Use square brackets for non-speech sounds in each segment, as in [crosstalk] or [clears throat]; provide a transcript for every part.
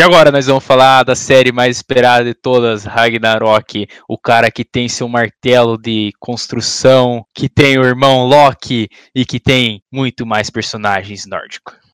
E agora nós vamos falar da série mais esperada de todas, Ragnarok, o cara que tem seu martelo de construção, que tem o irmão Loki e que tem muito mais personagens nórdicos.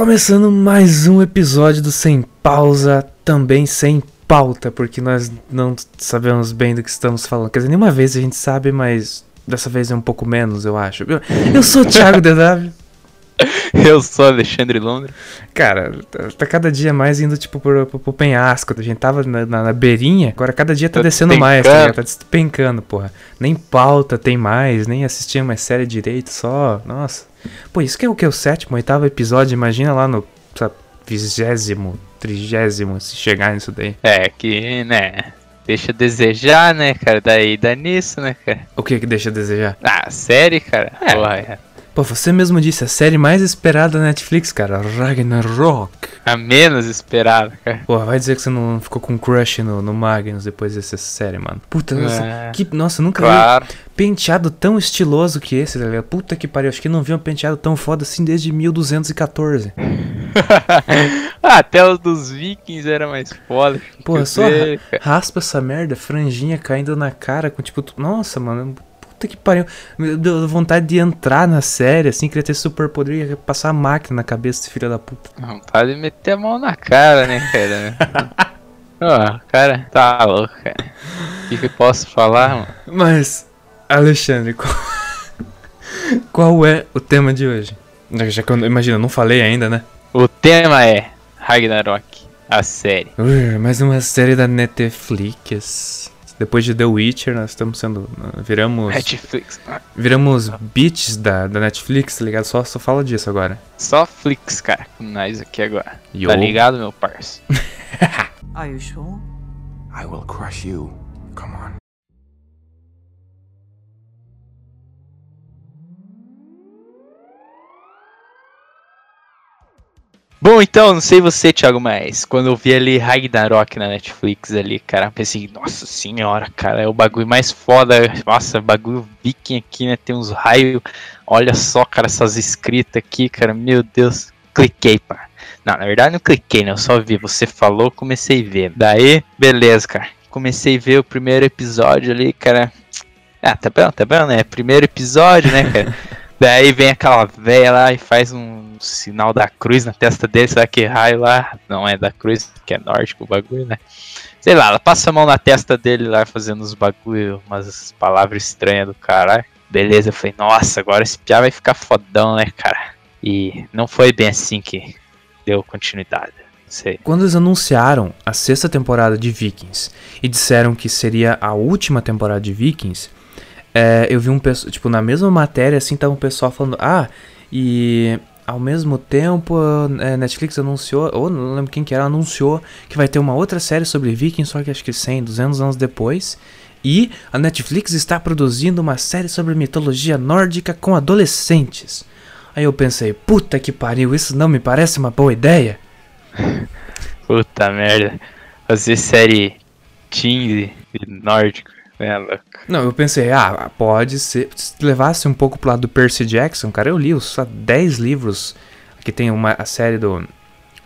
Começando mais um episódio do Sem Pausa, também sem pauta, porque nós não sabemos bem do que estamos falando. Quer dizer, nenhuma vez a gente sabe, mas dessa vez é um pouco menos, eu acho. Eu, eu sou o Thiago [laughs] DW. [laughs] Eu sou Alexandre Londra. Cara, tá, tá, cada dia mais indo, tipo, pro, pro, pro penhasco. A gente tava na, na, na, beirinha, agora cada dia tá, descendo mais, tá, tá despencando, porra. Nem pauta tem mais, nem assistia mais série direito, só. Nossa. Pô, isso que é o que? O sétimo, oitavo episódio? Imagina lá no vigésimo, trigésimo, se chegar nisso daí. É, que, né? Deixa a desejar, né, cara? Daí dá nisso, né, cara? O que que deixa a desejar? Ah, série, cara? É. Porra, é. Pô, você mesmo disse, a série mais esperada da Netflix, cara, Ragnarok. A menos esperada, cara. Pô, vai dizer que você não ficou com crush no, no Magnus depois dessa série, mano. Puta, é. nossa, que, nossa, nunca claro. vi penteado tão estiloso que esse, tá ligado? Puta que pariu, acho que não vi um penteado tão foda assim desde 1214. [laughs] ah, até os dos vikings era mais foda. Pô, só raspa essa merda, franjinha caindo na cara com tipo, nossa, mano, puta que pariu. Me deu vontade de entrar na série, assim, queria ter super poder e passar a máquina na cabeça desse filho da puta. Vontade de meter a mão na cara, né, cara? [laughs] oh, cara, tá louco, cara. O que, que eu posso falar, mano? Mas, Alexandre, qual... [laughs] qual é o tema de hoje? Já que eu, imagina, eu não falei ainda, né? O tema é Ragnarok, a série. Uh, mais uma série da Netflix. Depois de The Witcher, nós estamos sendo. Viramos. Netflix. Viramos beats da, da Netflix, tá ligado? Só, só fala disso agora. Só Flix, cara, com nós aqui agora. Yo. Tá ligado, meu parça? [laughs] Are you sure? I will crush you. Come on. Bom, então, não sei você, Thiago, mas quando eu vi ali Ragnarok na Netflix ali, cara, pensei, nossa senhora, cara, é o bagulho mais foda. Nossa, bagulho viking aqui, né? Tem uns raios. Olha só, cara, essas escritas aqui, cara, meu Deus. Cliquei, pá. Não, na verdade não cliquei, né? Eu só vi. Você falou, comecei a ver. Daí, beleza, cara. Comecei a ver o primeiro episódio ali, cara. Ah, tá bom, tá bom, né? Primeiro episódio, né, cara? [laughs] Daí vem aquela velha lá e faz um sinal da cruz na testa dele, será que raio lá? Não é da cruz, que é nórdico o bagulho, né? Sei lá, ela passa a mão na testa dele lá fazendo uns bagulho, umas palavras estranhas do caralho. Beleza, eu falei, nossa, agora esse piá vai ficar fodão, né, cara? E não foi bem assim que deu continuidade. Sei. Quando eles anunciaram a sexta temporada de Vikings e disseram que seria a última temporada de Vikings, é, eu vi um pessoal, tipo, na mesma matéria, assim, tava um pessoal falando, ah, e ao mesmo tempo, a Netflix anunciou, ou não lembro quem que era, anunciou que vai ter uma outra série sobre Vikings, só que acho que 100, 200 anos depois. E a Netflix está produzindo uma série sobre mitologia nórdica com adolescentes. Aí eu pensei, puta que pariu, isso não me parece uma boa ideia. [laughs] Puta merda. Fazer série teen nórdico Louco. Não, eu pensei, ah, pode ser. Se levasse um pouco pro lado do Percy Jackson, cara, eu li os só 10 livros. Aqui tem uma, a série do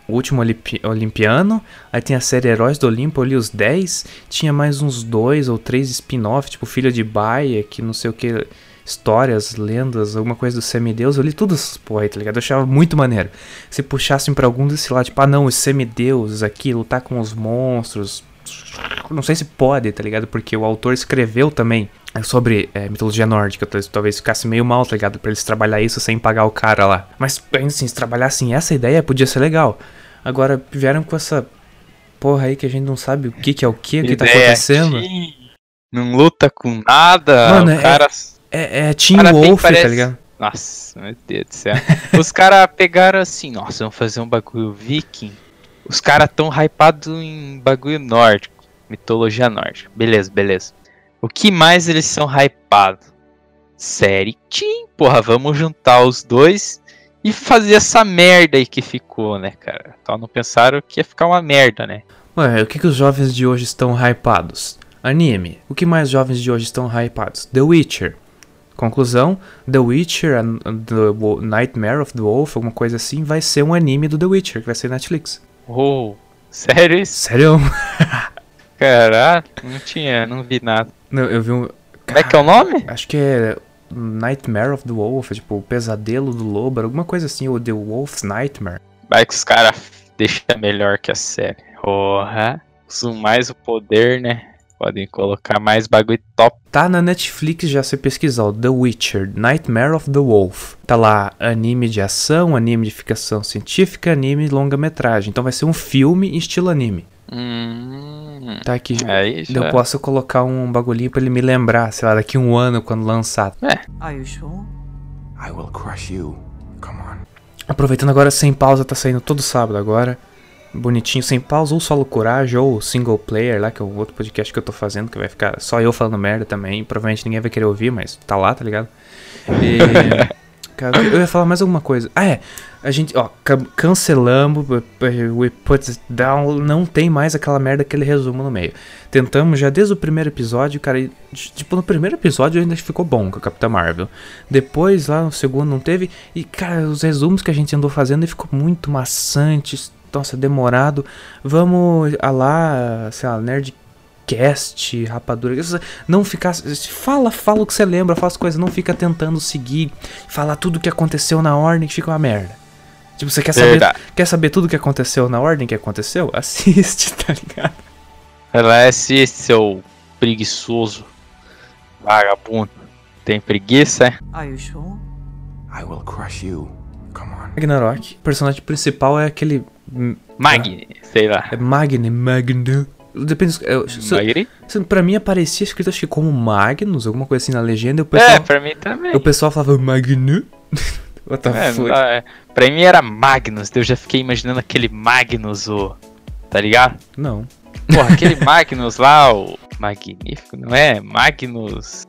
Último Olimpi Olimpiano, aí tem a série Heróis do Olimpo, eu li os 10. Tinha mais uns dois ou três spin-off, tipo Filho de Baia, que não sei o que. Histórias, lendas, alguma coisa do semideus, eu li tudo essas porra tá ligado? Eu achava muito maneiro. Se puxassem pra algum desse lado, tipo, ah não, os semideuses aqui, lutar com os monstros, não sei se pode, tá ligado? Porque o autor escreveu também sobre é, mitologia nórdica, talvez ficasse meio mal, tá ligado? Pra eles trabalhar isso sem pagar o cara lá. Mas ainda assim, se trabalhassem essa ideia, podia ser legal. Agora, vieram com essa porra aí que a gente não sabe o que, que é o que, o que tá acontecendo. Não luta com nada, Mano, o é, cara... É, é, é Team Wolf, parece... tá ligado? Nossa, meu Deus do céu. [laughs] Os caras pegaram assim, nossa, vamos fazer um bagulho viking. Os caras tão hypados em bagulho nórdico, mitologia nórdica. Beleza, beleza. O que mais eles são hypados? Série Team, porra, vamos juntar os dois e fazer essa merda aí que ficou, né, cara? Então não pensaram que ia ficar uma merda, né? Ué, o que, que os jovens de hoje estão hypados? Anime. O que mais jovens de hoje estão hypados? The Witcher. Conclusão: The Witcher, The Nightmare of the Wolf, alguma coisa assim, vai ser um anime do The Witcher, que vai ser Netflix. Oh, sério isso? Sério? [laughs] Caraca, não tinha, não vi nada. Não, eu vi um. Como é que é o nome? Acho que é Nightmare of the Wolf, tipo, o pesadelo do lobo, alguma coisa assim, ou The Wolf's Nightmare. Vai que os caras deixam melhor que a série. Porra, usam mais o poder, né? Podem colocar mais bagulho top. Tá na Netflix já se pesquisar, The Witcher, Nightmare of the Wolf. Tá lá anime de ação, anime de ficção científica, anime longa-metragem. Então vai ser um filme em estilo anime. Hum, tá aqui. É eu posso colocar um bagulhinho pra ele me lembrar, sei lá, daqui um ano quando lançar. É. Are you sure? I will crush you. Come on. Aproveitando agora, sem pausa, tá saindo todo sábado agora. Bonitinho, sem pausa, ou solo coragem, ou single player lá, que é o outro podcast que eu tô fazendo, que vai ficar só eu falando merda também. Provavelmente ninguém vai querer ouvir, mas tá lá, tá ligado? E. [laughs] Cara, eu ia falar mais alguma coisa. Ah, é. A gente, ó, cancelamos, we put down, não tem mais aquela merda, aquele resumo no meio. Tentamos já desde o primeiro episódio, cara, tipo, no primeiro episódio ainda ficou bom com a Capitã Marvel. Depois, lá no segundo, não teve. E, cara, os resumos que a gente andou fazendo ficou muito maçante, nossa, demorado. Vamos a lá, sei lá, Nerd cast, rapadura. Não ficar. Fala, fala o que você lembra, faz coisas. Não fica tentando seguir, falar tudo o que aconteceu na ordem que fica uma merda. Tipo, você quer saber, quer saber tudo o que aconteceu na ordem que aconteceu? [laughs] Assiste, tá ligado? Ela assiste, seu preguiçoso. Vagabundo. Tem preguiça, é? Are you sure? I will crush you. Come on. Ragnarok. O personagem principal é aquele. Magni, sei lá. É Magni, Magno. Depende. Eu, se, pra mim aparecia escrito acho que como Magnus, alguma coisa assim na legenda. O pessoal, é, pra mim também. O pessoal falava Magnu. [laughs] What the é, fuck? É, pra mim era Magnus, eu já fiquei imaginando aquele Magnus, o. Tá ligado? Não. Porra, [laughs] aquele Magnus lá, o. Magnífico, não é? Magnus.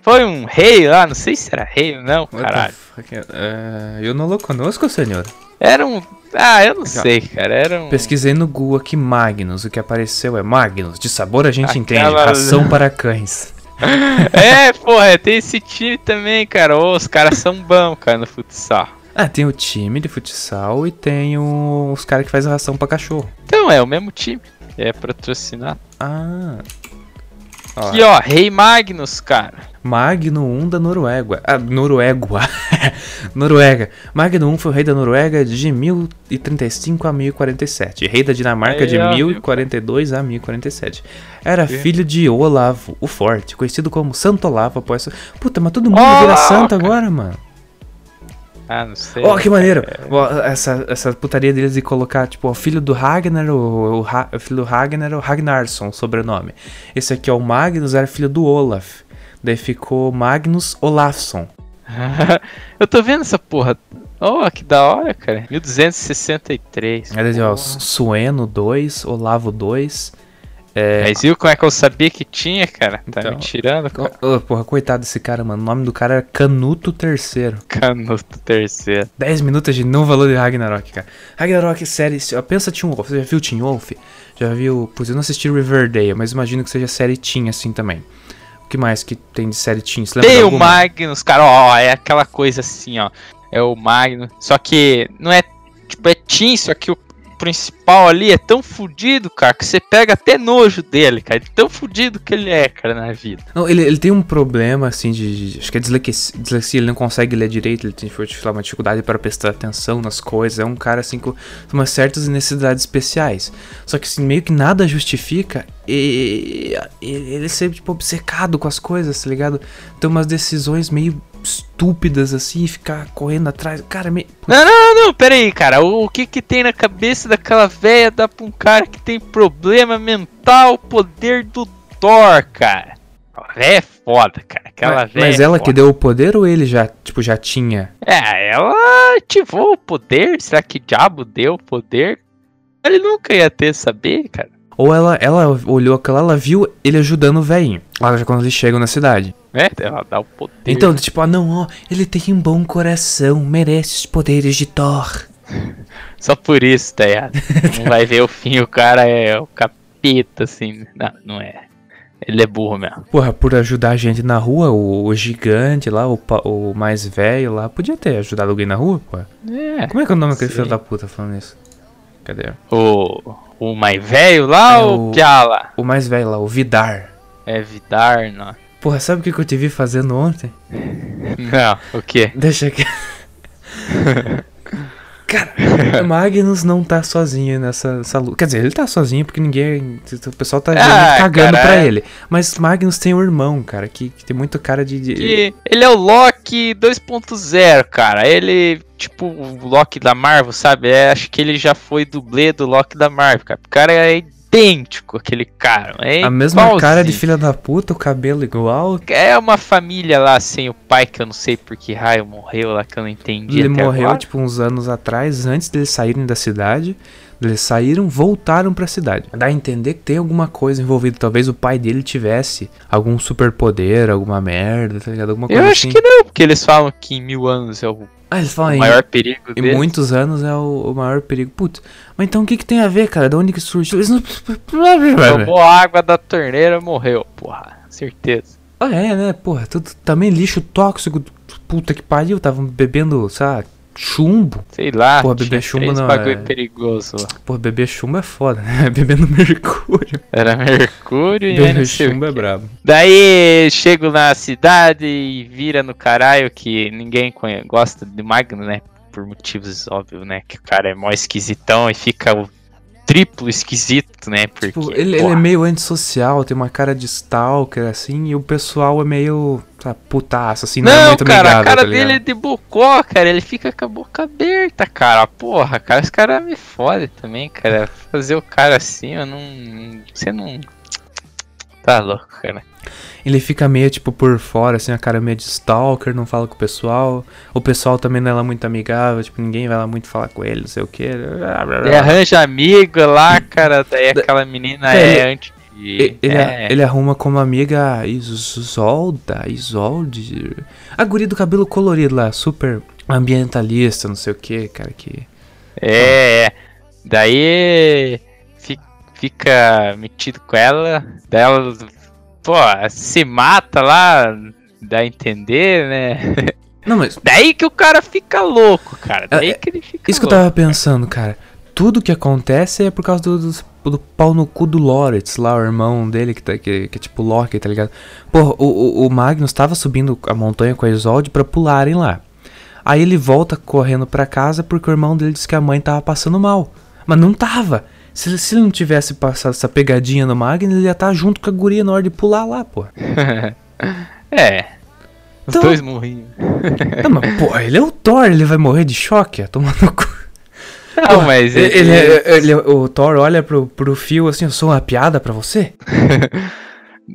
Foi um rei lá, não sei se era rei ou não, caralho. Uh, eu não lo conosco, senhor. Era um ah, eu não sei, cara. Era um... Pesquisei no Google aqui Magnus. O que apareceu é Magnus. De sabor a gente Aquela... entende. Ração para cães. [laughs] é, porra, tem esse time também, cara. Os caras são bons, cara, no futsal. Ah, tem o time de futsal e tem o... os caras que fazem ração para cachorro. Então, é o mesmo time. É patrocinado. Ah, Aqui, ó, Rei Magnus, cara. Magno 1 da Noruega. Ah, Noruega. [laughs] Noruega. Magno 1 foi o rei da Noruega de 1035 a 1047. Rei da Dinamarca de ó, 1042 viu? a 1047. Era filho de Olavo, o Forte, conhecido como Santo Olavo após. Puta, mas todo mundo oh, vira santo agora, mano. Ah, não sei. Ó, oh, que maneiro. É... Essa, essa putaria deles de colocar, tipo, o filho do Ragnar, o, o, o filho do Ragnar, o Ragnarsson, sobrenome. Esse aqui, ó, o Magnus, era filho do Olaf. Daí ficou Magnus Olafsson. [laughs] Eu tô vendo essa porra. Oh, que da hora, cara. 1263. Aí, ó, Sueno 2, Olavo 2. É... Mas viu como é que eu sabia que tinha, cara? Tá então, me tirando, cara. Oh, porra, coitado desse cara, mano. O nome do cara era Canuto Terceiro. Canuto Terceiro. 10 minutos de não valor de Ragnarok, cara. Ragnarok, série. Pensa Teen Wolf. Você já viu Teen Wolf? Já viu. Pois eu não assisti Riverdale, mas imagino que seja série Teen assim também. Que mais que tem de série teen? Tem o? Magnus, cara, ó, é aquela coisa assim, ó. É o Magnus. Só que não é. Tipo, é Team, só que o principal ali é tão fudido, cara, que você pega até nojo dele, cara. De tão fudido que ele é, cara, na vida. Não, ele, ele tem um problema, assim, de. de- acho que é dislexia, dislexia, ele não consegue ler direito, ele tem lá, uma dificuldade para prestar atenção nas coisas. É um cara, assim, com umas certas necessidades especiais. Só que, assim, meio que nada justifica e, ele ser, tipo, obcecado com as coisas, tá ligado? Ter umas decisões meio estúpidas, assim, e ficar correndo atrás. Cara, meio. Não, não, não, pera aí, cara. O, o que que tem na cabeça daquela véia dá pra um cara que tem problema mental, poder do Thor, cara? A véia é foda, cara. Aquela mas, véia. mas é ela foda. que deu o poder ou ele já, tipo, já tinha? É, ela ativou o poder. Será que diabo deu o poder? Ele nunca ia ter saber, cara. Ou ela, ela olhou aquela, ela viu ele ajudando o velhinho. Lá já quando eles chegam na cidade. É, ela dá o poder. Então, tipo, ah não, ó, ele tem um bom coração, merece os poderes de Thor. [laughs] Só por isso, tá ligado? [laughs] Não vai ver o fim, o cara é o capeta, assim. Não, não é. Ele é burro mesmo. Porra, por ajudar a gente na rua, o, o gigante lá, o, o mais velho lá, podia ter ajudado alguém na rua, pô. É. Como é que é o nome daquele filho da puta falando isso? Cadê? O, o mais velho lá É ou o- Piala? O mais velho lá, o Vidar. É Vidar, não. Porra, sabe o que, que eu te vi fazendo ontem? [laughs] Não, o quê? Deixa aqui. [laughs] Cara, [laughs] o Magnus não tá sozinho nessa, nessa luta. Quer dizer, ele tá sozinho porque ninguém. O pessoal tá Ah, cagando cara, pra é. ele. Mas Magnus tem um irmão, cara, que, que tem muito cara de. de- Que ele é o Loki 2.0, cara. Ele, tipo, o Loki da Marvel, sabe? É, acho que ele já foi dublê do Loki da Marvel, cara. O cara é idêntico, aquele cara. É a mesma cara de igualzinho. filha da puta, o cabelo igual. É uma família lá sem o pai, que eu não sei por que raio morreu lá, que eu não entendi. Ele até morreu, agora. tipo, uns anos atrás, antes deles saírem da cidade. Eles saíram, voltaram pra cidade. Dá a entender que tem alguma coisa envolvida. Talvez o pai dele tivesse algum superpoder, alguma merda, tá ligado? Alguma Eu coisa acho assim. que não, porque eles falam que em mil anos é o Ah, eles falam o aí. maior perigo Em deles. muitos anos é o, o maior perigo. Putz, mas então o que, que tem a ver, cara? Da onde que surgiu? Eles não. Tomou água da torneira, morreu, porra. Certeza. Ah, é, né? Porra, tudo também lixo tóxico. Puta que pariu. Estavam bebendo, sabe, chumbo. Sei lá. Porra, beber chumbo não bagulho é- perigoso. Porra, beber chumbo é foda, né? [laughs] Bebendo mercúrio. Era mercúrio e Beber chumbo é brabo. Daí chego na cidade e vira no caralho que ninguém gosta de Magno, né? Por motivos óbvios, né? Que o cara é mó esquisitão e fica o triplo esquisito, né? Porque, Tipo, ele, ele é meio antissocial, tem uma cara de stalker, assim, e o pessoal é meio, sabe, putaço, assim, não, é Não, muito cara, amigável, a cara tá dele é de bocó, cara. Ele fica com a boca aberta, cara. Porra, cara, os caras me fodem também, cara. Fazer o cara assim, eu não. Você não. Tá louco, cara. Ele fica meio, tipo, por fora, assim, a cara meio de stalker, não fala com o pessoal. O pessoal também não é lá muito amigável, tipo, ninguém vai lá muito falar com ele, não sei o quê. Ele arranja amigo lá, cara. Daí aquela menina É, é, anti. E- Ele, é, ele arruma como amiga Isolda, Isolde. A guria do cabelo colorido lá, super ambientalista, não sei o que, cara, que... é, é. Daí fi- fica metido com ela. Daí ela, pô, se mata lá. Dá a entender, né? Não, mas Daí que o cara fica louco, cara. Daí É, que ele fica isso que eu louco. tava pensando, cara. Tudo que acontece é por causa do, do, do pau no cu do Loritz, lá, o irmão dele, que, tá, que, que é tipo Loki, tá ligado? Porra, o, o, o Magnus tava subindo a montanha com a Isolde pra pularem lá. Aí ele volta correndo pra casa porque o irmão dele disse que a mãe tava passando mal. Mas não tava. Se, ele- se ele não tivesse passado essa pegadinha no Magnus, ele ia estar junto com a guria na hora de pular lá, pô. [laughs] É. Os Então- dois morriam. [laughs] Não, mas, pô, ele é o Thor, ele vai morrer de choque, tomando no cu. Não, mas Ele, ele, ele- o Thor olha pro, pro fio assim, eu sou uma piada pra você? [laughs]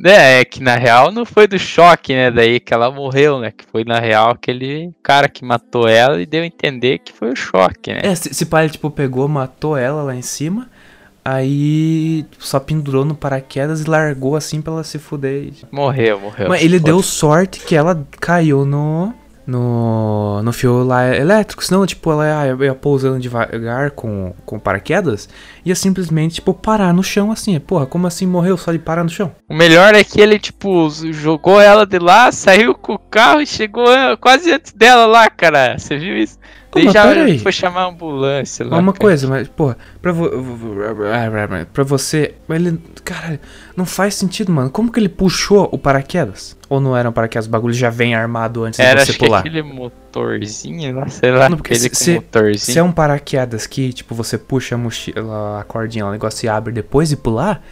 É, é que na real não foi do choque, né? Daí que ela morreu, né? Que foi na real aquele cara que matou ela e deu a entender que foi o choque, né? É, se, se pai, tipo, pegou, matou ela lá em cima, aí só pendurou no paraquedas e largou assim pra ela se fuder. Morreu, morreu. Mas ele deu sorte que ela caiu no, no, no fio lá elétrico, senão, tipo, ela ia, ia pousando devagar com, com paraquedas, ia simplesmente, tipo, parar no chão assim. Porra, como assim morreu só de parar no chão? O melhor é que ele, tipo, jogou ela de lá, saiu com o carro e chegou eh, quase antes dela lá, cara. Você viu isso? Ele mas já peraí. foi chamar a ambulância lá. Uma cara. coisa, mas, porra, pra, vo pra você, ele, caralho, não faz sentido, mano. Como que ele puxou o paraquedas? Ou não era um paraquedas, o bagulho já vem armado antes Era de você pular? aquele motorzinho lá, sei lá, Não, porque se- motorzinho. Se é um paraquedas que, tipo, você puxa a mochila, a cordinha, o negócio se abre depois de pular,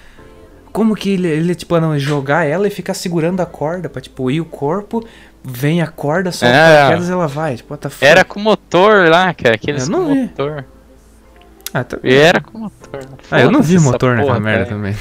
como que ele, ele tipo, não, jogar ela e ficar segurando a corda pra, tipo, ir o corpo, vem a corda, só É. paraquedas ela vai, tipo, what the fuck? Era com motor lá, cara, aqueles Eu com não vi. motor. Ah, tá- era com motor. Ah, eu não vi motor naquela merda cara. também.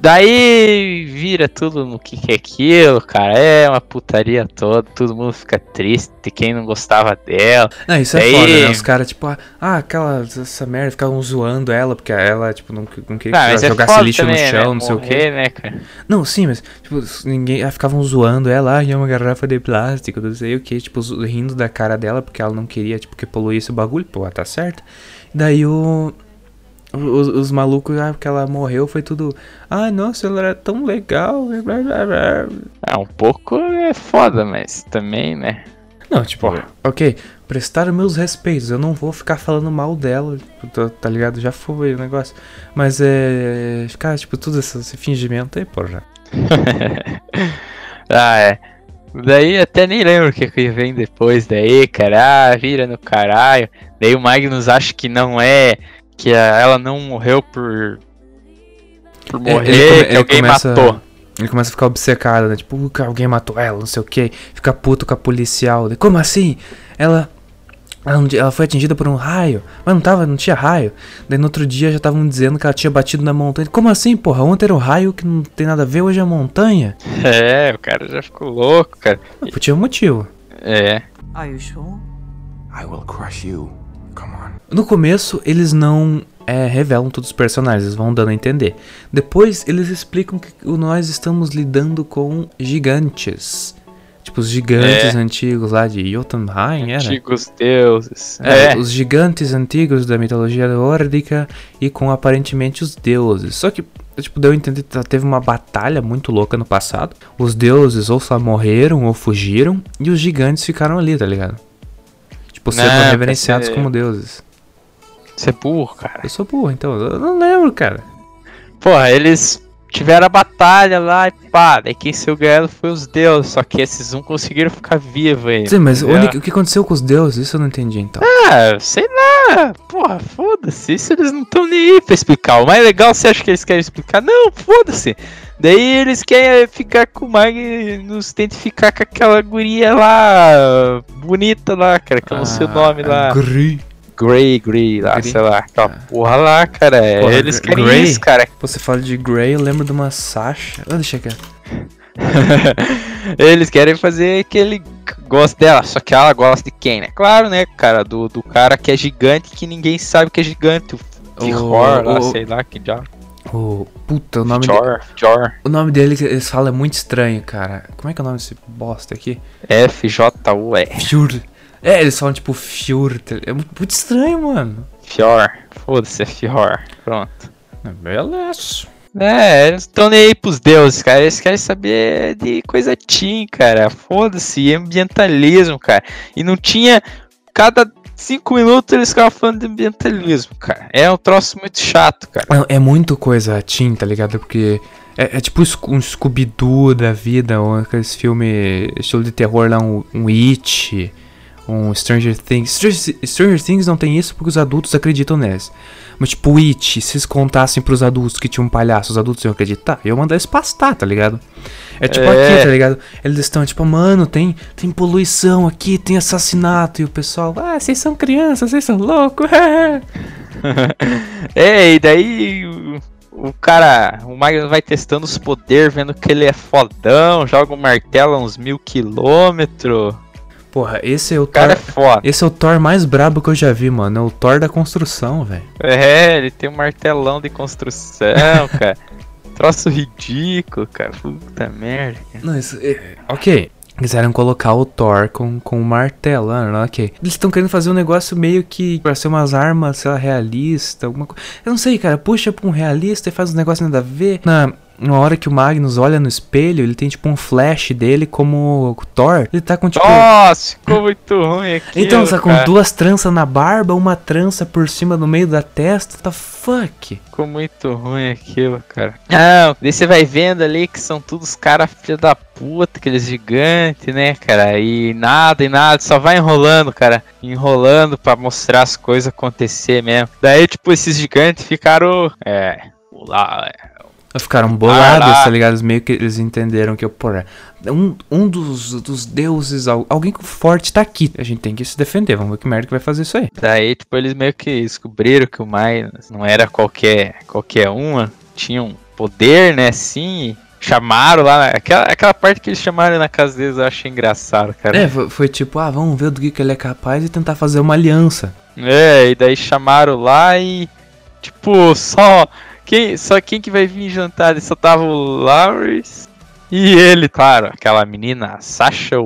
Daí vira tudo no que, que é aquilo, cara. É uma putaria toda, todo mundo fica triste, quem não gostava dela. Não, isso é Daí- foda, né? Os caras, tipo, ah, aquela, essa merda, ficavam zoando ela, porque ela, tipo, não, não queria Ah, que mas ela é jogasse foda lixo também, no chão, né? não sei o quê. Morrer, né, cara? Não, sim, mas, tipo, ninguém. ah, ficavam zoando ela, ah, e é uma garrafa de plástico, não sei o que, tipo, rindo da cara dela, porque ela não queria, tipo, que poluísse o bagulho, pô, ela tá certo. Daí o. Os, os malucos, ah, porque ela morreu, foi tudo. Ah, nossa, ela era tão legal. blá, blá, blá, blá." Ah, um pouco é foda, mas também, né? Não, tipo, ok, prestar meus respeitos, eu não vou ficar falando mal dela, tipo, tá, tá ligado? Já foi o negócio. Mas é. Cara, tipo, tudo esse, esse fingimento aí, porra. [laughs] ah, é. Daí até nem lembro o que, que vem depois daí, cara. Ah, vira no caralho. Daí o Magnus acha que não é. Que a- ela não morreu por. Por É, morrer, ele ele alguém começa- matou. Ele começa a ficar obcecado, né? Tipo, "Uh, cara, alguém matou ela, não sei o que. Fica puto com a policial. Daí, Como assim? Ela. Ela, foi atingida por um raio. Mas não tava, não tinha raio. Daí no outro dia já estavam dizendo que ela tinha batido na montanha. Como assim, porra? Ontem era o raio que não tem nada a ver, hoje é a montanha. [laughs] É, o cara já ficou louco, cara. Pô, tinha um motivo. É. Are you sure? I will crush you. Come on. No começo, eles não é, revelam todos os personagens, eles vão dando a entender. Depois, eles explicam que nós estamos lidando com gigantes. Tipo, os gigantes É. antigos lá de Jotunheim, era? Antigos deuses. É, É. os gigantes antigos da mitologia nórdica e com aparentemente os deuses. Só que, tipo, deu a entender que teve uma batalha muito louca no passado. Os deuses ou só morreram ou fugiram e os gigantes ficaram ali, tá ligado? Sendo Não, reverenciados como deuses. Você é burro, cara. Eu sou burro, então. Eu não lembro, cara. Porra, eles tiveram a batalha lá e pá. Daí quem saiu ganhando foi os deuses. Só que esses não conseguiram ficar vivos ainda. Sim, mas onde- o que aconteceu com os deuses? Isso eu não entendi, então. Ah, sei lá. Porra, foda-se. Isso eles não estão nem aí pra explicar. O mais legal, você acha que eles querem explicar? Não, foda-se. Daí eles querem ficar com o Magnus, tenta ficar com aquela guria lá, bonita lá, cara, que eu não sei o nome lá. Gri. Grey, Grey lá, sei lá. Aquela Ah. porra lá, cara. é, Porra, eles querem Grey? isso, cara. Você fala de Grey, eu lembro de uma Sasha. Ah, deixa aqui. [laughs] Eles querem fazer que ele gosta dela, só que ela gosta de quem, né? Claro, né, cara, do, do cara que é gigante que ninguém sabe que é gigante. O Fihor, lá, o- sei lá, que já. O puta, o nome, de- Jor, Jor. o nome dele que eles falam é muito estranho, cara. Como é que é o nome desse bosta aqui? F-J-U-E. Fjord. É, eles falam tipo Fjord. É muito, muito estranho, mano. Fior. Foda-se, é Fihor. Pronto. Beleza. É, eles estão nem aí pros deuses, cara. Eles querem saber de coisa teen, cara. Foda-se, ambientalismo, cara. E não tinha. Cada cinco minutos eles ficavam falando de ambientalismo, cara. É um troço muito chato, cara. É, é muito coisa teen, tá ligado? Porque é, é tipo um Scooby-Doo da vida, ou aqueles filmes estilo de terror lá, um, um It, um Stranger Things. Stranger, Stranger Things não tem isso porque os adultos acreditam neles. Mas tipo, o It, se eles contassem pros adultos que tinha um palhaço, os adultos iam acreditar, eu mandar eles pastar, tá ligado? É tipo É. aqui, tá ligado? Eles estão tipo, mano, tem, tem poluição aqui, tem assassinato, e o pessoal, ah, vocês são crianças, vocês são loucos, [laughs] É, e daí o, cara, o Magnus vai testando os poderes, vendo que ele é fodão, joga um martelo a uns mil quilômetros. Porra, esse é o O cara é Thor. foda. Esse é o Thor mais brabo que eu já vi, mano. É o Thor da construção, velho. É, ele tem um martelão de construção, [laughs] cara. Troço ridículo, cara. Puta merda. cara. Não, isso. é- ok. Quiseram colocar o Thor com, com o martelo, ah, ok. Eles estão querendo fazer um negócio meio que pra ser umas armas, sei lá, realista, alguma coisa. Eu não sei, cara, puxa pra um realista e faz um negócio nada a ver. Na, na hora que o Magnus olha no espelho, ele tem tipo um flash dele como Thor. Ele tá com tipo. Nossa, ficou muito ruim aqui. Então, tá com duas tranças na barba, uma trança por cima no meio da testa. Tá fuck. Ficou muito ruim aquilo, cara. Não, daí você vai vendo ali que são todos caras filha da puta, aqueles gigantes, né, cara? E nada, e nada, só vai enrolando, cara. Enrolando para mostrar as coisas acontecer mesmo. Daí, tipo, esses gigantes ficaram. É. Lá, Ficaram bolados, ah, tá ligado? Meio que eles entenderam que, porra, um, um dos, dos deuses, alguém forte tá aqui. A gente tem que se defender, vamos ver que merda que vai fazer isso aí. Daí, tipo, eles meio que descobriram que o Mai não era qualquer, qualquer uma, tinha um poder, né, assim, chamaram lá, aquela, aquela parte que eles chamaram na casa deles eu achei engraçado, cara. É, foi, foi tipo, ah, vamos ver do que, que ele é capaz e tentar fazer uma aliança. É, e daí chamaram lá e, tipo, só quem, só quem que vai vir jantar? Só tava o Lawrence e ele, claro, aquela menina, Sasha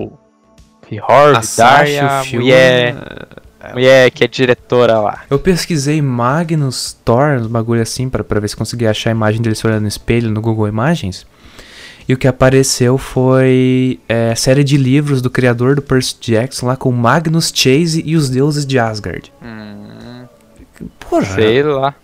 Fihor, Daria, mulher, é, mulher que é diretora lá. Eu pesquisei Magnus Thor, uns bagulho assim, pra, pra ver se conseguia achar a imagem dele se olhando no espelho no Google Imagens. E o que apareceu foi é, série de livros do criador do Percy Jackson lá com Magnus Chase e os deuses de Asgard. Hum, Porra. Sei lá.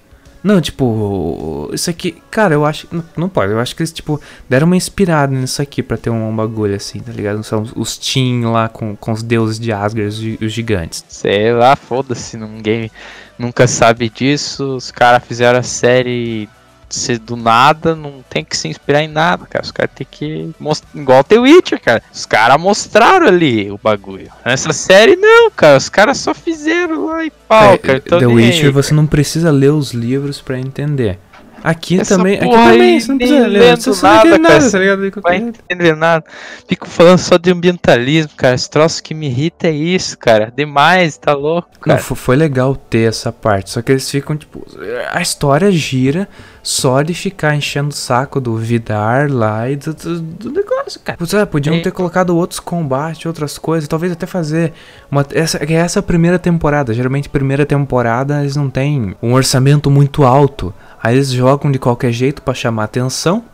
Não, tipo, isso aqui, cara, eu acho. Não, não, pode, eu acho que eles, tipo, deram uma inspirada nisso aqui pra ter um, um bagulho assim, tá ligado? São os Teen lá com, com os deuses de Asgard, os gigantes. Sei lá, foda-se, ninguém nunca sabe disso. Os caras fizeram a série ser do nada, não tem que se inspirar em nada, cara. Os caras tem que mostrar. Igual The Witcher, cara. Os caras mostraram ali o bagulho. Nessa série, não, cara. Os caras só fizeram lá e pau, é, cara. The Witcher, aí, você não precisa ler os livros para entender. Aqui Essa também, aqui também, você não precisa ler, você nada, não nada, tá ligado? Vai entender nada. Fico falando só de ambientalismo, cara. Esse troço que me irrita é isso, cara. Demais, tá louco, cara. Não, foi legal ter essa parte, só que eles ficam, tipo, a história gira só de ficar enchendo o saco do Vidar lá e do, do, do negócio, cara. Putz, é, podiam é. ter colocado outros combates, outras coisas, talvez até fazer uma essa essa primeira temporada. Geralmente primeira temporada eles não têm um orçamento muito alto. Aí eles jogam de qualquer jeito para chamar atenção.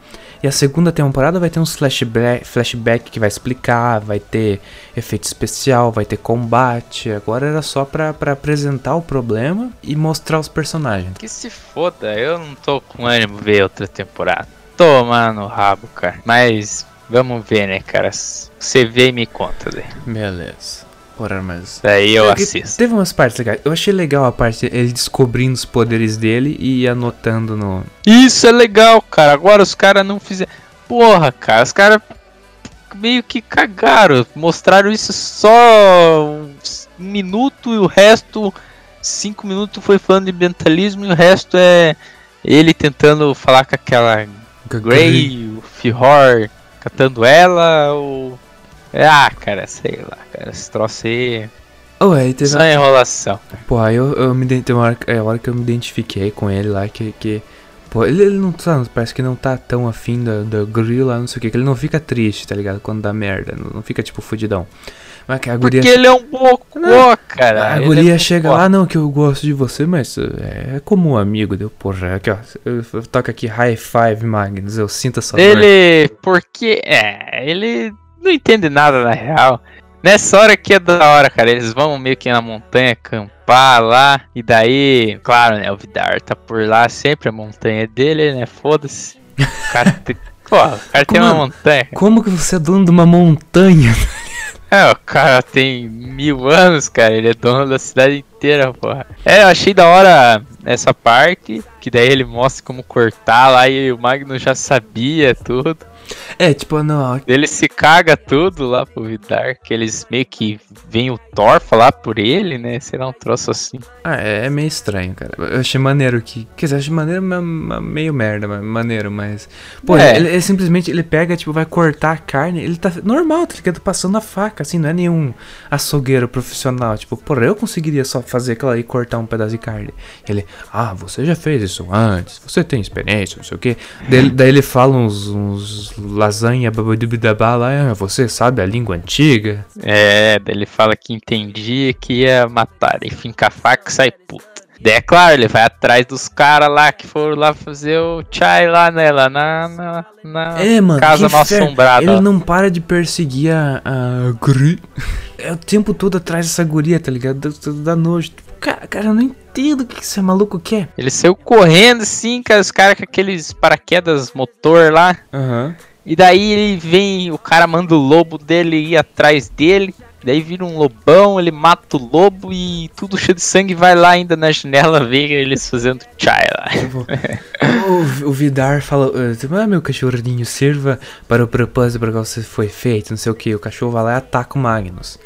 E a segunda temporada vai ter uns flashback, flashback que vai explicar, vai ter efeito especial, vai ter combate. Agora era só pra, pra apresentar o problema e mostrar os personagens. Que se foda, eu não tô com ânimo ver outra temporada. Toma no rabo, cara. Mas vamos ver, né, cara? Você vê e me conta, daí. Beleza. Porra, mas. Daí eu é assisto. Teve umas partes legais. Eu achei legal a parte ele descobrindo os poderes dele e anotando no. Isso é legal, cara. Agora os caras não fizeram. Porra, cara, os caras meio que cagaram. Mostraram isso só um minuto e o resto. Cinco minutos foi falando de ambientalismo e o resto é ele tentando falar com aquela Grey, o Fihor catando ela, o ah, cara, sei lá, cara. Esse troço aí. Oh, aí teve... Só enrolação. Pô, aí eu, eu me tem uma hora, é a hora que eu me identifiquei com ele lá, que. que pô, ele, ele não tá. Parece que não tá tão afim da, da grill lá, não sei o que. Que ele não fica triste, tá ligado? Quando dá merda. Não, não fica tipo fudidão. Mas que a guria... Porque ele é um bocó, cara. A guria é chega lá, não, que eu gosto de você, mas é, é como um amigo. Deu, porra, aqui ó. Toco aqui high five, Magnus. Eu sinto essa Ele. Dor. Porque. É, ele não entende nada na real. Nessa hora que é da hora, cara. Eles vão meio que na montanha acampar lá. E daí, claro, né? O Vidar tá por lá sempre. A montanha é dele, né? Foda-se. O cara tem. [laughs] Pô, o cara tem uma montanha. Como que você é dono de uma montanha? É, o cara tem mil anos, cara. Ele é dono da cidade inteira, porra. É, eu achei da hora essa parte. Que daí ele mostra como cortar lá e o Magno já sabia tudo. É, tipo, não. Ele se caga tudo lá pro Vidar, que eles meio que vem o Thor falar por ele, né? Será um troço assim. Ah, é, é meio estranho, cara. Eu achei maneiro que. Quer dizer, achei maneiro meio merda, maneiro, mas. Pô, é. ele, ele, simplesmente ele pega, tipo, vai cortar a carne, ele tá normal, tá ligado? Passando a faca, assim, não é nenhum açougueiro profissional. Tipo, porra, eu conseguiria só fazer aquela e cortar um pedaço de carne. Ele, ah, você já fez isso antes, você tem experiência, não sei o quê. Daí, daí ele fala uns, uns lasanha, babadubidabá lá, ah, você sabe a língua antiga? É, ele fala que entendia que ia matar. E finca a faca e sai puta. Daí é claro, ele vai atrás dos caras lá que foram lá fazer o chai lá? Lá na, na, na É, mano, casa mal assombrada. Ele ó. não para de perseguir a, a guri. [laughs] É o tempo todo atrás dessa guria, tá ligado? Dá, dá nojo. Cara, cara, eu não entendo o que esse maluco quer. Ele saiu correndo assim, cara, os caras com aqueles paraquedas motor lá. Aham. E daí ele vem, o cara manda o lobo dele ir atrás dele. Daí vira um lobão, ele mata o lobo e tudo cheio de sangue vai lá ainda na janela ver eles fazendo chai lá. [laughs] O, o Vidar fala, eh, tipo, ah, meu cachorrinho, sirva para o propósito para qual você foi feito, não sei o que. O cachorro vai lá e ataca o Magnus.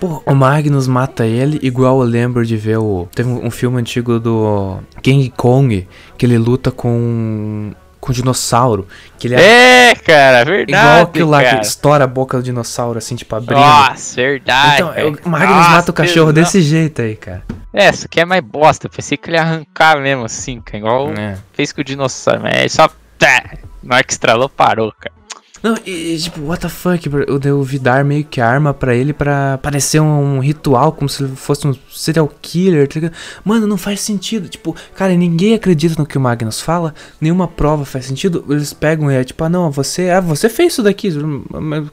Pô, o Magnus mata ele igual eu lembro de ver o... Teve um, filme antigo do King Kong, que ele luta com... Com dinossauro. Que ele é, É, cara, verdade. igual aquilo lá cara. que estoura a boca do dinossauro, assim, tipo, abrindo. Nossa, verdade. então, velho. o Magnus Nossa, mata o cachorro não. desse jeito aí, cara. É, isso aqui é mais bosta. Eu pensei que ele ia arrancar mesmo assim, cara. Igual É. fez com o dinossauro. Mas ele só. Tá, na hora que estralou, parou, cara. Não, e, tipo, what the fuck, bro? o deu Vidar meio que arma pra ele pra parecer um, ritual, como se ele fosse um serial killer, tá? Mano, não faz sentido, tipo, cara, ninguém acredita no que o Magnus fala, nenhuma prova faz sentido, eles pegam e é tipo, ah não, você, ah, você fez isso daqui,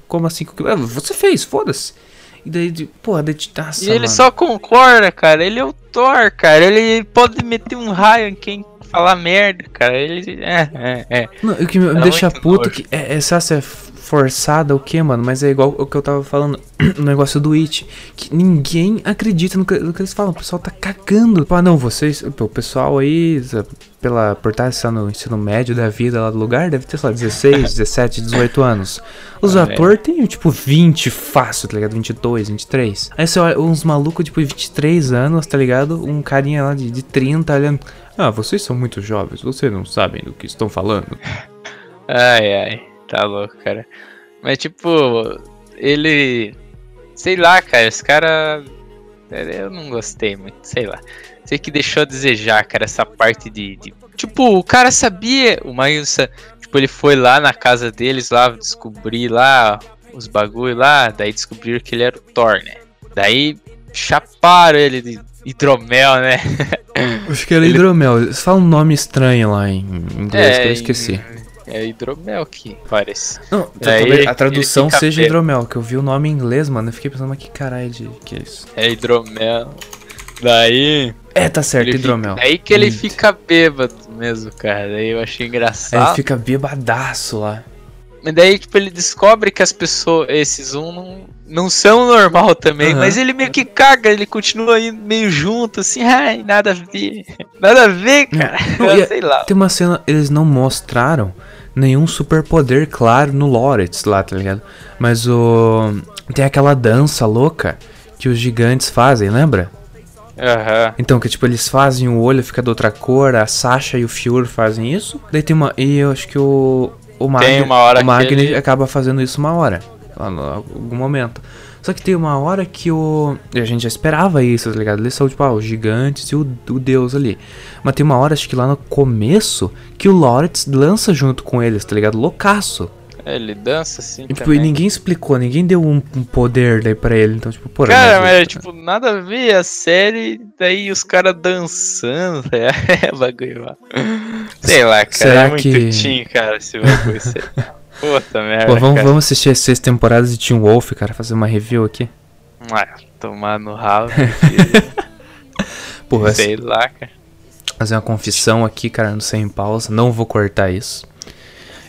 como assim? Ah, você fez, foda-se. E daí, de- porra, nossa, E ele mano. só concorda, cara. Ele é o Thor, cara. Ele pode meter um raio em quem falar merda, cara. Ele. É, é, é. Não, o que me, Dá deixa puto nojo. que é, é só ser forçada o que, mano? Mas é igual o que eu tava falando [clears throat] no negócio do It. Que ninguém acredita no que, no que eles falam. O pessoal tá cagando. Ah, não, vocês. O pessoal aí, pela, por estar no ensino médio da vida lá do lugar, deve ter, sei lá, 16, 17, 18 anos. Os Ah, é. atores têm, tipo, 20 fácil, tá ligado? 22, 23. Aí você olha uns malucos, tipo, 23 anos, tá ligado? Um carinha lá de, de 30 olhando. Ah, vocês são muito jovens, vocês não sabem do que estão falando. [laughs] Ai, ai. Tá louco, cara. Mas, tipo, ele. Sei lá, cara. Esse cara. Eu não gostei muito, sei lá. Sei que deixou a desejar, cara, essa parte de. de- Tipo, o cara sabia. O Magnus, tipo, ele foi lá na casa deles, lá, descobrir lá os bagulho lá. Daí descobriram que ele era o Thor, né? Daí chaparam ele de hidromel, né? Acho que era Ele- hidromel. Eles falam um nome estranho lá em inglês que eu em- esqueci. É hidromel que parece. Não, Daí talvez a tradução seja hidromel, que eu vi o nome em inglês, mano. Eu fiquei pensando, mas que caralho de que é isso? É hidromel. Daí. É, tá certo, hidromel. Fica, daí que ele Hum. fica bêbado mesmo, cara. Daí eu achei Aí engraçado. ele fica bebadaço lá. Mas daí, tipo, ele descobre que as pessoas, esses um, não, não são normal também. Aham. Mas ele meio que caga, ele continua aí meio junto, assim, ai, nada a ver. [laughs] Nada a ver, cara. Não, [laughs] Sei lá. Tem uma cena, eles não mostraram nenhum superpoder claro no Loretz lá, tá ligado? Mas o. Tem aquela dança louca que os gigantes fazem, lembra? Aham. Então, que tipo, eles fazem o olho fica de outra cor, a Sasha e o Fior fazem isso. Daí tem uma. E eu acho que o. O Magni, uma hora o Magni ele- acaba fazendo isso uma hora. Lá no, algum momento. Só que tem uma hora que o. e A gente já esperava isso, tá ligado? Eles são, tipo, ah, os gigantes e o, o deus ali. Mas tem uma hora, acho que lá no começo, que o Loretz lança junto com eles, tá ligado? Loucaço. Ele dança assim. E, tipo, ninguém explicou, ninguém deu um, um poder daí pra ele. Então, tipo, porra. Cara, mas- mas tipo, nada a ver a série, daí os caras dançando, [laughs] é bagulho lá. Sei lá, cara, Será é muito que- teen, cara, esse bagulho. Puta merda, Pô, vamos, vamos assistir as seis temporadas de Teen Wolf, cara, fazer uma review aqui. Ah, tomar no ralo, [laughs] Porra, sei lá, cara. fazer uma confissão aqui, cara, no Sem Pausa. Não vou cortar isso.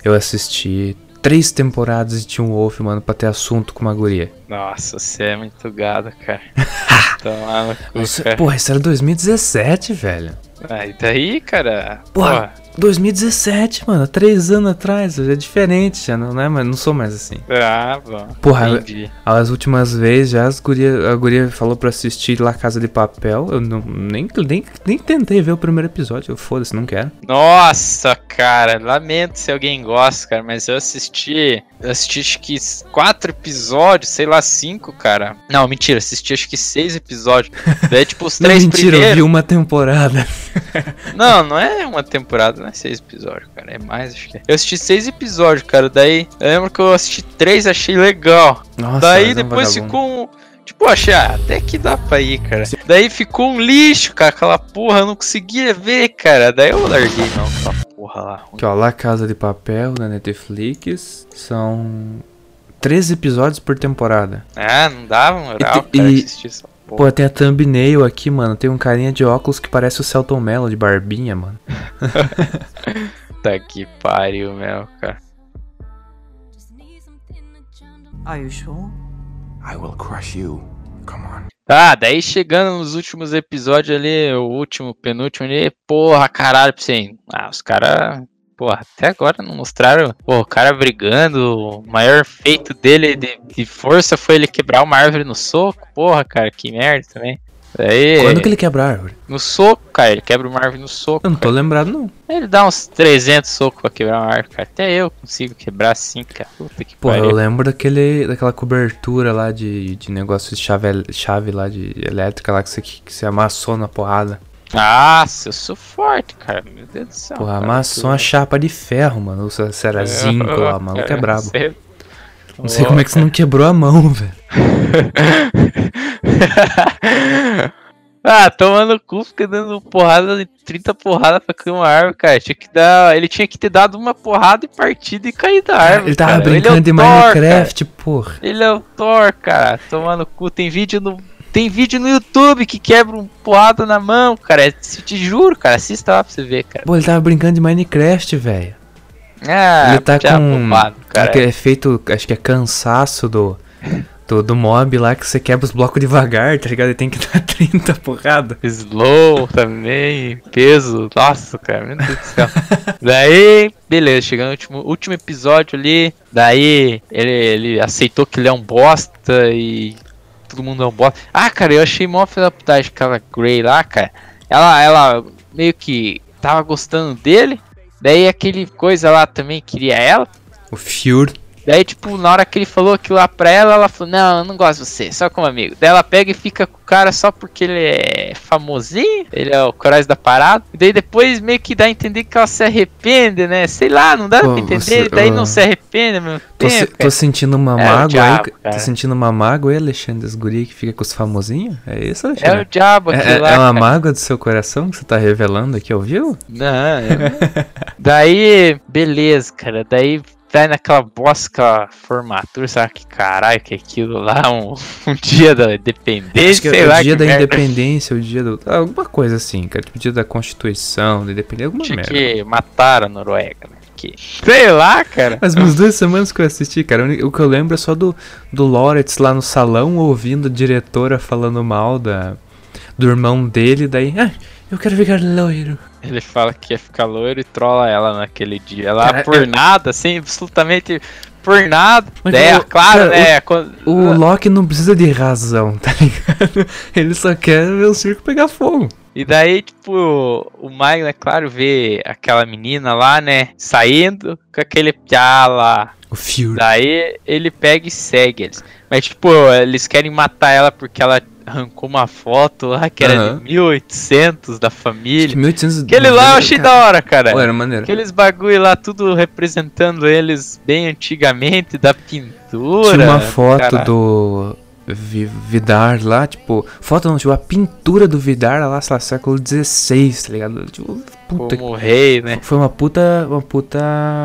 Eu assisti três temporadas de Teen Wolf, mano, pra ter assunto com uma guria. Nossa, você é muito gado, cara. [laughs] Tomar no cu, Isso, cara. porra, isso era 2017, velho. Ah, e daí, cara? Porra, 2017, mano, três anos atrás, é diferente, já não, é, mas não sou mais assim. Ah, bom. Porra, Entendi. As últimas vezes já as guria, a guria falou pra assistir lá Casa de Papel. Eu não, nem, nem, nem tentei ver o primeiro episódio. Eu foda-se, não quero. Nossa, cara, lamento se alguém gosta, cara, mas eu assisti, eu assisti acho que quatro episódios, sei lá, cinco, cara. Não, mentira, assisti acho que seis episódios. [laughs] Daí, tipo, os Não, três mentira, eu vi primeiros. uma temporada. [laughs] Não, não é uma temporada, não é seis episódios, cara. É mais, acho que é. Eu assisti seis episódios, cara. Daí, eu lembro que eu assisti três, achei legal. Nossa, Daí é depois vagabundo. ficou um. Tipo, achei, ah, até que dá pra ir, cara. Daí ficou um lixo, cara. Aquela porra, eu não conseguia ver, cara. Daí eu larguei, não, aquela porra lá. Aqui, ó, La Casa de Papel na Netflix são 13 episódios por temporada. Ah, não dava moral, E- cara, e- porra. Pô, tem a thumbnail aqui, mano. Tem um carinha de óculos que parece o Celton Mello de barbinha, mano. Puta [laughs] que pariu, meu, cara. Are you sure? I will crush you. Come on. Ah, daí chegando nos últimos episódios ali, o último, penúltimo ali, porra, caralho, pra você. Ah, os caras. Porra, até agora não mostraram. Pô, o cara brigando. O maior feito dele de, de força foi ele quebrar uma árvore no soco. Porra, cara, que merda também. Quando que ele quebra a árvore? No soco, cara, ele quebra uma árvore no soco. Eu não tô cara. lembrado, não. Ele dá uns 300 socos pra quebrar uma árvore, cara. Até eu consigo quebrar assim, cara. Puta que Pô, eu lembro daquele, daquela cobertura lá de, de negócio de chave, chave lá de elétrica lá que você, que você amassou na porrada. Nossa, eu sou forte, cara. Meu Deus do céu. Porra, amassou tu- uma chapa de ferro, mano. Ou se era [laughs] zinco lá, mano. Que é brabo. você- Não sei como é que você não quebrou a mão, [laughs] velho. [laughs] ah, tomando cu, fica dando porrada, 30 porradas pra cair uma árvore, cara. Tinha que dar. Ele tinha que ter dado uma porrada e partido e caído da árvore. Ele tava cara. brincando é o de Thor, Minecraft, porra. cara. Ele é o Thor, cara. Tomando cu. Tem vídeo no. Tem vídeo no YouTube que quebra um porrada na mão, cara. É- Te juro, cara. Assista lá pra você ver, cara. Pô, ele tava brincando de Minecraft, velho. Ah, ele tá já com. bobado, cara. aquele efeito, acho que é cansaço do, do, do mob lá que você quebra os blocos devagar, tá ligado? Ele tem que [laughs] dar 30 porrada. Slow também, peso, nossa, cara, meu Deus do céu. [laughs] daí, beleza, chegando no último, último episódio ali, daí ele, ele aceitou que ele é um bosta e todo mundo é um bosta. Ah, cara, eu achei mó filha da aquela Grey lá, cara. Ela, ela meio que tava gostando dele, daí aquele coisa lá também queria ela. O Fury. Daí, tipo, na hora que ele falou aquilo lá pra ela, ela falou, não, eu não gosto de você, só como amigo. Daí ela pega e fica com o cara só porque ele é famosinho, ele é o corais da parada. E daí depois meio que dá a entender que ela se arrepende, né? Sei lá, não dá Pô, pra entender, você- daí ó, não se arrepende ao mesmo Tô, se- tempo, tô cara. sentindo uma É, mágoa diabo, aí. cara. Tô sentindo uma mágoa aí, Alexandre das guri que fica com os famosinhos? É isso, É Alexandre? o diabo É, aquilo é- lá, é uma cara. mágoa do seu coração que você tá revelando aqui vivo? Não, eu- [laughs] Daí, beleza, cara. Daí vai naquela bosta formatura, sabe que caralho que é aquilo lá? Um, [laughs] um dia da independência, Acho sei é lá. o dia da merda. independência, o dia do. Alguma coisa assim, cara. Tipo, dia da Constituição, da independência, alguma Tinha merda. que matar a Noruega, né? Que... Sei lá, cara. Mas umas duas semanas que eu assisti, cara, o o que eu lembro é só do, do Loretz lá no salão ouvindo a diretora falando mal da, do irmão dele, daí, ah, eu quero ficar loiro. Ele fala que ia ficar loiro e trola ela naquele dia. Lá Cara, por eu- nada, assim, absolutamente por nada. Mas, é, cara, claro, cara, né? quando- O Loki não precisa de razão, [laughs] tá ligado? Ele só quer ver o circo pegar fogo. E daí, tipo, o Mike, né, claro, vê aquela menina lá, né, saindo com aquele piá lá. O Fury. Daí ele pega e segue eles. Mas, tipo, eles querem matar ela porque ela arrancou uma foto lá que era Aham. de 1800 da Acho que família. 1890, Aquele lá eu achei cara. da hora, cara. Pô, era maneiro. Aqueles bagulho lá, tudo representando eles bem antigamente, da pintura. Tinha uma foto caralho. do Vi- Vidar lá, tipo, foto não, tipo, a pintura do Vidar lá, sei lá, século XVI, tá ligado? Tipo, puta Como rei, né? Foi uma puta, uma puta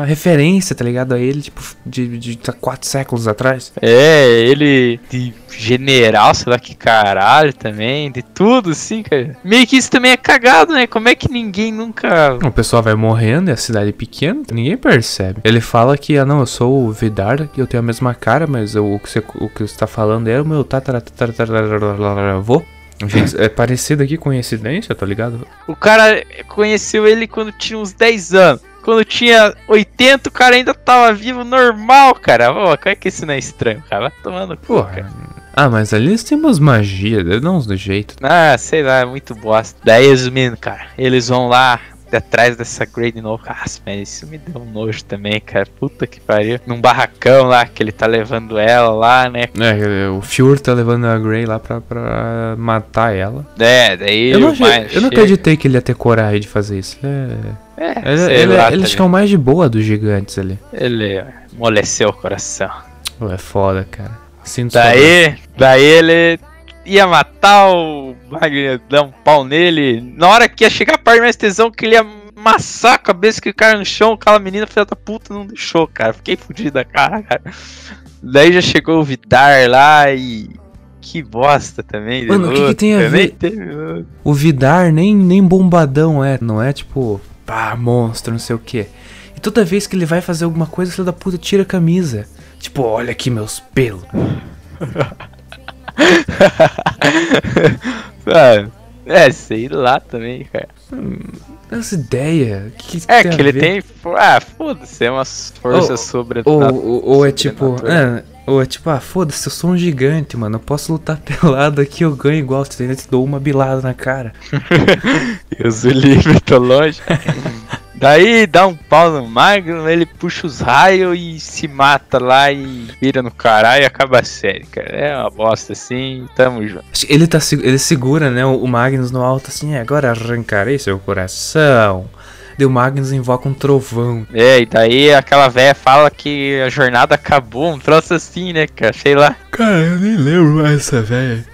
referência, tá ligado? A ele, tipo, de, de, de quatro séculos atrás. É, ele de general, sei lá que caralho também, de tudo assim, cara. Meio que isso também é cagado, né? Como é que ninguém nunca. O pessoal vai morrendo, é a cidade pequena, ninguém percebe. Ele fala que, ah não, eu sou o Vidar, que eu tenho a mesma cara, mas eu- o, que você, o que você tá falando é o meu tataravô. Gente, é parecido aqui, coincidência, tá ligado? O cara conheceu ele quando tinha uns 10 anos. Quando tinha 80, o cara ainda tava vivo normal, cara. Pô, como é que isso não é estranho, cara? Vai tomando cu, cara. Ah, mas ali eles têm umas magias, eles dão uns do jeito. Ah, sei lá, é muito bosta. Daí, resumindo, cara, eles vão lá atrás dessa Grey de novo. Ah, mas isso me deu um nojo também, cara. Puta que pariu. Num barracão lá, que ele tá levando ela lá, né? É, o Fury tá levando a Grey lá pra, pra matar ela. É, daí Eu não, achei- eu não acreditei que ele ia ter coragem de fazer isso. É, É, ele ele, lá, tá é o mais de boa dos gigantes ali. Ele amoleceu o coração. Pô, é foda, cara. Sinto saudade. Daí, daí ele ia matar o Magno, dar um pau nele. Na hora que ia chegar a parte mais tesão, que ele ia amassar a cabeça que o cara no chão, aquela menina filha da puta não deixou, cara. Fiquei fudida, cara, cara. Daí já chegou o Vidar lá e. Que bosta também. Mano, o que que tem a ver? teve- O Vidar nem, nem bombadão é, não é tipo, pá, monstro, não sei o que. E toda vez que ele vai fazer alguma coisa, filho da puta tira a camisa. Tipo, olha aqui meus pelos. [laughs] Ah, [laughs] é, sei lá também, cara. Essa ideia. Que, que É que ele ver? tem. Ah, foda-se, é umas forças sobre. Ou, ou, ou é tipo. É, ou é tipo, ah, foda-se, eu sou um gigante, mano. Eu posso lutar [laughs] pelado aqui, eu ganho igual. Se eu te dou uma bilada na cara. [laughs] Deus o livre, tô longe. Daí dá um pau no Magno, ele puxa os raios e se mata lá e vira no caralho e acaba a série, cara. É uma bosta assim, tamo junto. Ele, tá, ele segura, né, o Magnus no alto assim, "É, agora arrancarei seu coração. O Magnus invoca um trovão. É, e daí aquela véia fala que a jornada acabou, um troço assim, né, cara? Sei lá. Cara, eu nem lembro mais essa velha.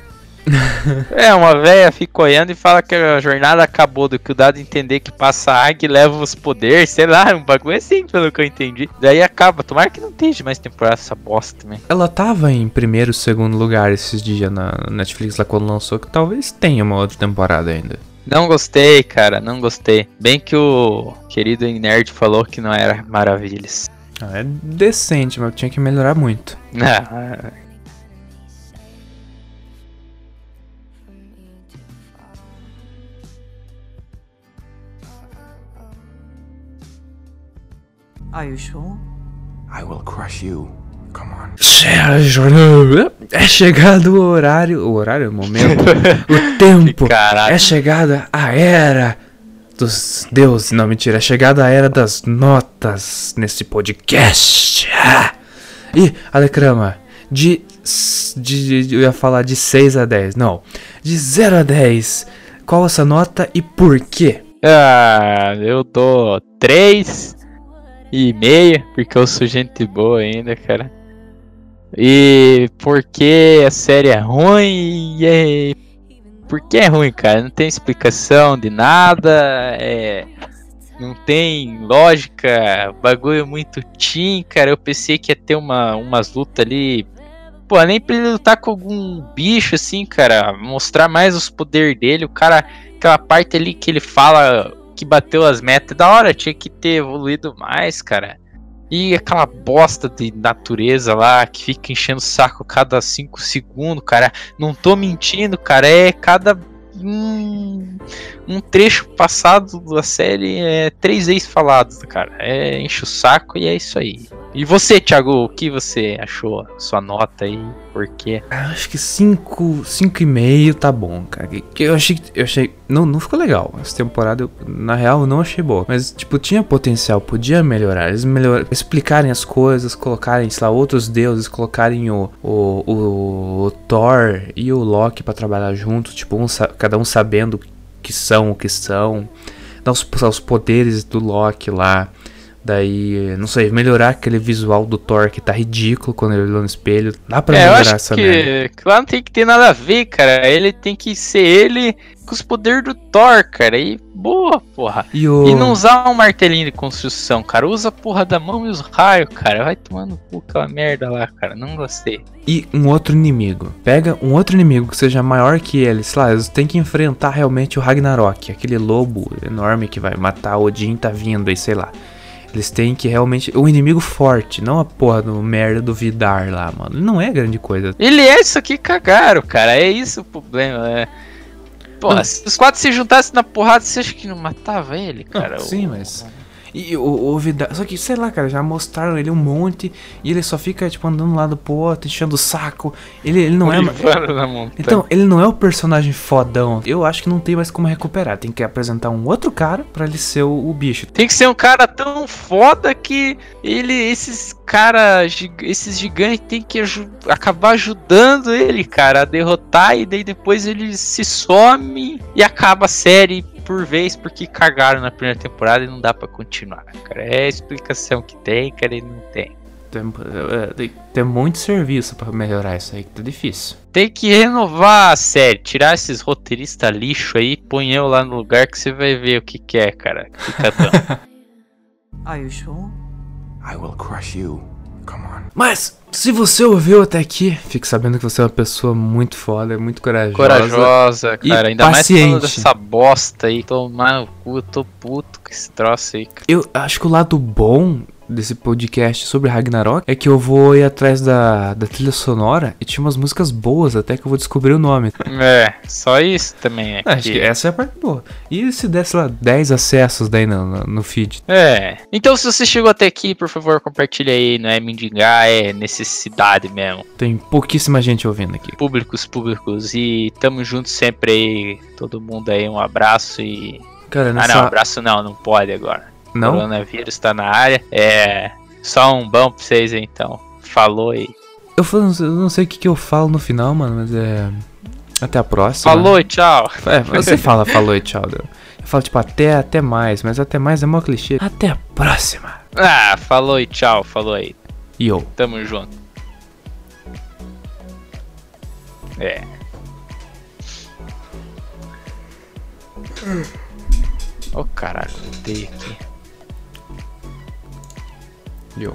É, uma véia fica olhando e fala que a jornada acabou, do que o dado entender que passa a águia e leva os poderes, sei lá, um bagulho assim, pelo que eu entendi. Daí acaba, tomara que não esteja mais temporada essa bosta também. Ela tava em primeiro, segundo lugar esses dias na Netflix lá quando lançou, que talvez tenha uma outra temporada ainda. Não gostei, cara, não gostei. Bem que o querido Nerd falou que não era maravilhas. Ah, é decente, mas tinha que melhorar muito. [laughs] Ah, Are you sure? I will crush you. Come on. É chegado o horário. O horário, o momento. o [laughs] tempo. Caralho. É chegada a era dos deuses. Não, mentira. É chegada a era das notas nesse podcast. Ah! E, Alecrama, de, de, de- Eu ia falar de 6 a 10. Não. De 0 a 10. Qual essa nota e por quê? Ah, eu dou três e meia, porque eu sou gente boa ainda, cara. E porque a série é ruim e é... Porque é ruim, cara. Não tem explicação de nada, é... Não tem lógica, bagulho é muito teen, cara. Eu pensei que ia ter uma, umas lutas ali. Pô, nem pra ele lutar com algum bicho assim, cara. Mostrar mais os poderes dele. O cara aquela parte ali que ele fala que bateu as metas, da hora, tinha que ter evoluído mais, cara. E aquela bosta de natureza lá que fica enchendo o saco cada 5 segundos, cara. Não tô mentindo, cara. É cada. Um, um trecho passado da série é três vezes falado, cara. É enche o saco e é isso aí. E você, Thiago, o que você achou? Sua nota aí, por quê? Ah, Acho que 5, 5,5 tá bom, cara. Eu achei, eu achei, não, não ficou legal. Essa temporada, eu, na real, eu não achei boa. Mas, tipo, tinha potencial, podia melhorar. Eles melhor, explicarem as coisas, colocarem, sei lá, outros deuses, colocarem o, o, o, o Thor e o Loki pra trabalhar juntos, tipo, um cada um sabendo que são o que são. Dar os, os poderes do Loki lá. Daí, não sei, melhorar aquele visual do Thor que tá ridículo quando ele olhou no espelho. Dá pra É, melhorar essa merda. que, que lá não tem que ter nada a ver, cara. Ele tem que ser ele com os poderes do Thor, cara. E boa, porra. E, o... E não usar um martelinho de construção, cara. Usa a porra da mão e os raios, cara. Vai tomando cu aquela merda lá, cara. Não gostei. e um outro inimigo. Pega um outro inimigo que seja maior que ele. Sei lá, eles têm que enfrentar realmente o Ragnarok. Aquele lobo enorme que vai matar Odin tá vindo aí, sei lá. Eles têm que realmente. Um inimigo forte, não a porra do merda do Vidar lá, mano. Não é grande coisa. Ele é isso aqui, cagaram, cara. É isso o problema, é. Pô, Não. se os quatro se juntassem na porrada, você acha que não matava ele, cara? sim, O- mas- E o, o Vidal. Só que, sei lá, cara, já mostraram ele um monte. E ele só fica, tipo, andando lado pro outro, enchendo o saco. Ele, ele não é. Então, ele não é o personagem fodão. Eu acho que não tem mais como recuperar. Tem que apresentar um outro cara pra ele ser o, o bicho. Tem que ser um cara tão foda que ele, esses cara, gi- esses gigantes tem que aju- acabar ajudando ele, cara, a derrotar e daí depois ele se some e acaba a série por vez porque cagaram na primeira temporada e não dá pra continuar, cara. É a explicação que tem, cara, e não tem. Tem, é, tem, tem muito serviço pra melhorar isso aí, que tá difícil. Tem que renovar a série, tirar esses roteiristas lixo aí, põe eu lá no lugar que você vai ver o que que é, cara. Fica dando. [laughs] Are you sure? I will crush you. Come on. Mas, se você ouviu até aqui, fique sabendo que você é uma pessoa muito foda, muito corajosa. Corajosa, e cara. Ainda mais paciente. falando dessa bosta aí. Tomar no cu, tô puto com esse troço aí, cara. Eu acho que o lado bom desse podcast sobre Ragnarok é que eu vou ir atrás da, da trilha sonora e tinha umas músicas boas até que eu vou descobrir o nome. É, só isso também é. Acho que essa é a parte boa. E se desse lá 10 acessos daí no, no, no feed? É. Então, se você chegou até aqui, por favor, compartilha aí. Não é mendigar, é necessidade mesmo. Tem pouquíssima gente ouvindo aqui. Públicos, públicos. E tamo junto sempre aí. Todo mundo aí, um abraço e. Cara, Ah, nessa... não, abraço não, não pode agora. Não? Coronavírus tá na área. É. Só um bom pra vocês então. Falou aí. Eu, falo- eu não sei o que, que eu falo no final, mano, mas é. Até a próxima. Falou e tchau. É, você [laughs] fala falou e tchau. Eu falo tipo até, até mais, mas até mais é mó clichê. Até a próxima. Ah, falou e tchau. Falou aí. Yo. Tamo junto. É. Ô caralho, mudei aqui. Yo.